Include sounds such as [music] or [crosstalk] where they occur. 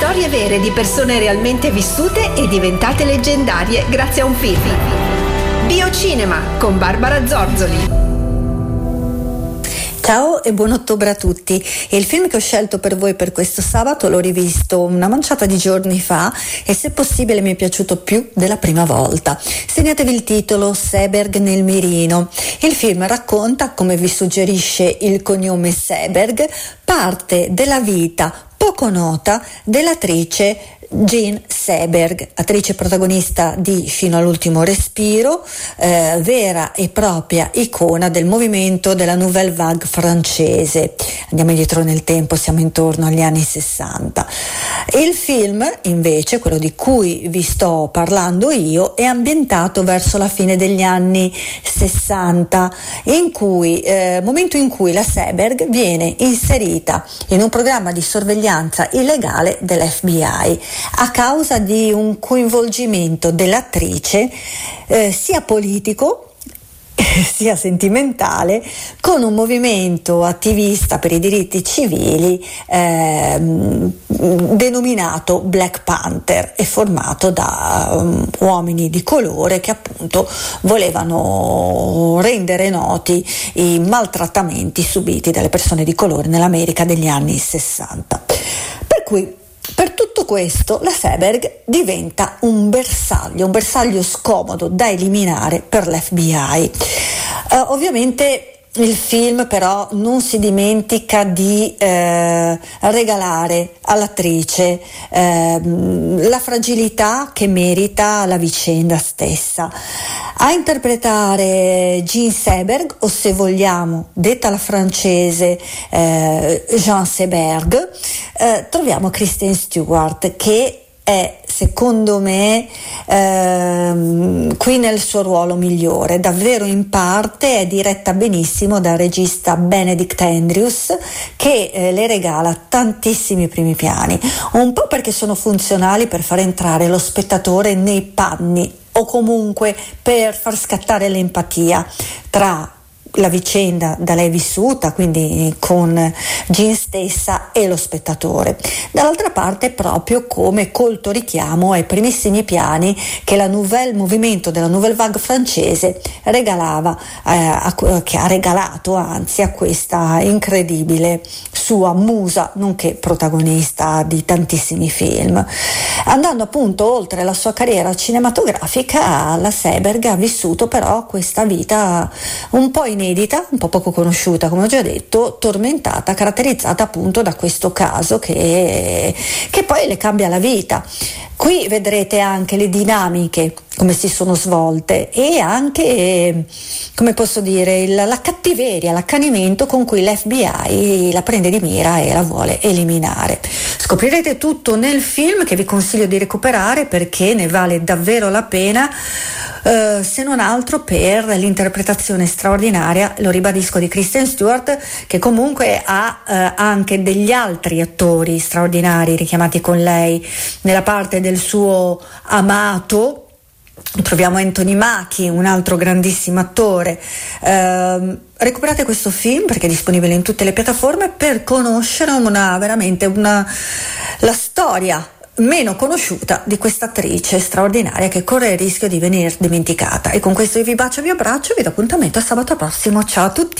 Storie vere di persone realmente vissute e diventate leggendarie grazie a un film. Biocinema con Barbara Zorzoli. Ciao e buon ottobre a tutti. Il film che ho scelto per voi per questo sabato l'ho rivisto una manciata di giorni fa e se possibile mi è piaciuto più della prima volta. Segnatevi il titolo Seberg nel mirino. Il film racconta, come vi suggerisce il cognome Seberg, parte della vita poco nota dell'attrice Jean Seberg, attrice protagonista di Fino all'ultimo respiro, eh, vera e propria icona del movimento della Nouvelle Vague francese. Andiamo indietro nel tempo, siamo intorno agli anni 60. Il film, invece, quello di cui vi sto parlando io, è ambientato verso la fine degli anni 60, in cui, eh, momento in cui la Seberg viene inserita in un programma di sorveglianza illegale dell'FBI a causa di un coinvolgimento dell'attrice eh, sia politico [laughs] sia sentimentale con un movimento attivista per i diritti civili eh, denominato Black Panther e formato da um, uomini di colore che appunto volevano rendere noti i maltrattamenti subiti dalle persone di colore nell'America degli anni 60. Cui per tutto questo la Seberg diventa un bersaglio, un bersaglio scomodo da eliminare per l'FBI. Uh, eh, ovviamente il film però non si dimentica di eh, regalare all'attrice eh, la fragilità che merita la vicenda stessa. A interpretare Jean Seberg, o se vogliamo, detta la francese eh, Jean Seberg, eh, troviamo Kristen Stewart che è secondo me ehm, qui nel suo ruolo migliore, davvero in parte è diretta benissimo dal regista Benedict Andrews che eh, le regala tantissimi primi piani, un po' perché sono funzionali per far entrare lo spettatore nei panni o comunque per far scattare l'empatia tra la vicenda da lei vissuta, quindi con Jean stessa e lo spettatore. Dall'altra parte proprio come colto richiamo ai primissimi piani che la nouvelle movimento della Nouvelle Vague francese regalava, eh, a, che ha regalato anzi a questa incredibile sua musa, nonché protagonista di tantissimi film. Andando appunto oltre la sua carriera cinematografica, la Seberg ha vissuto però questa vita un po' in inedita, un po' poco conosciuta, come ho già detto, tormentata, caratterizzata appunto da questo caso che, che poi le cambia la vita. Qui vedrete anche le dinamiche, come si sono svolte e anche, come posso dire, il, la cattiveria, l'accanimento con cui l'FBI la prende di mira e la vuole eliminare. Scoprirete tutto nel film che vi consiglio di recuperare perché ne vale davvero la pena. Uh, se non altro per l'interpretazione straordinaria, lo ribadisco, di Kristen Stewart, che comunque ha uh, anche degli altri attori straordinari richiamati con lei nella parte del suo amato. Troviamo Anthony Macchi, un altro grandissimo attore. Uh, recuperate questo film perché è disponibile in tutte le piattaforme per conoscere una, veramente una, la storia meno conosciuta di questa attrice straordinaria che corre il rischio di venire dimenticata. E con questo io vi bacio vi abbraccio e vi do appuntamento a sabato prossimo. Ciao a tutti!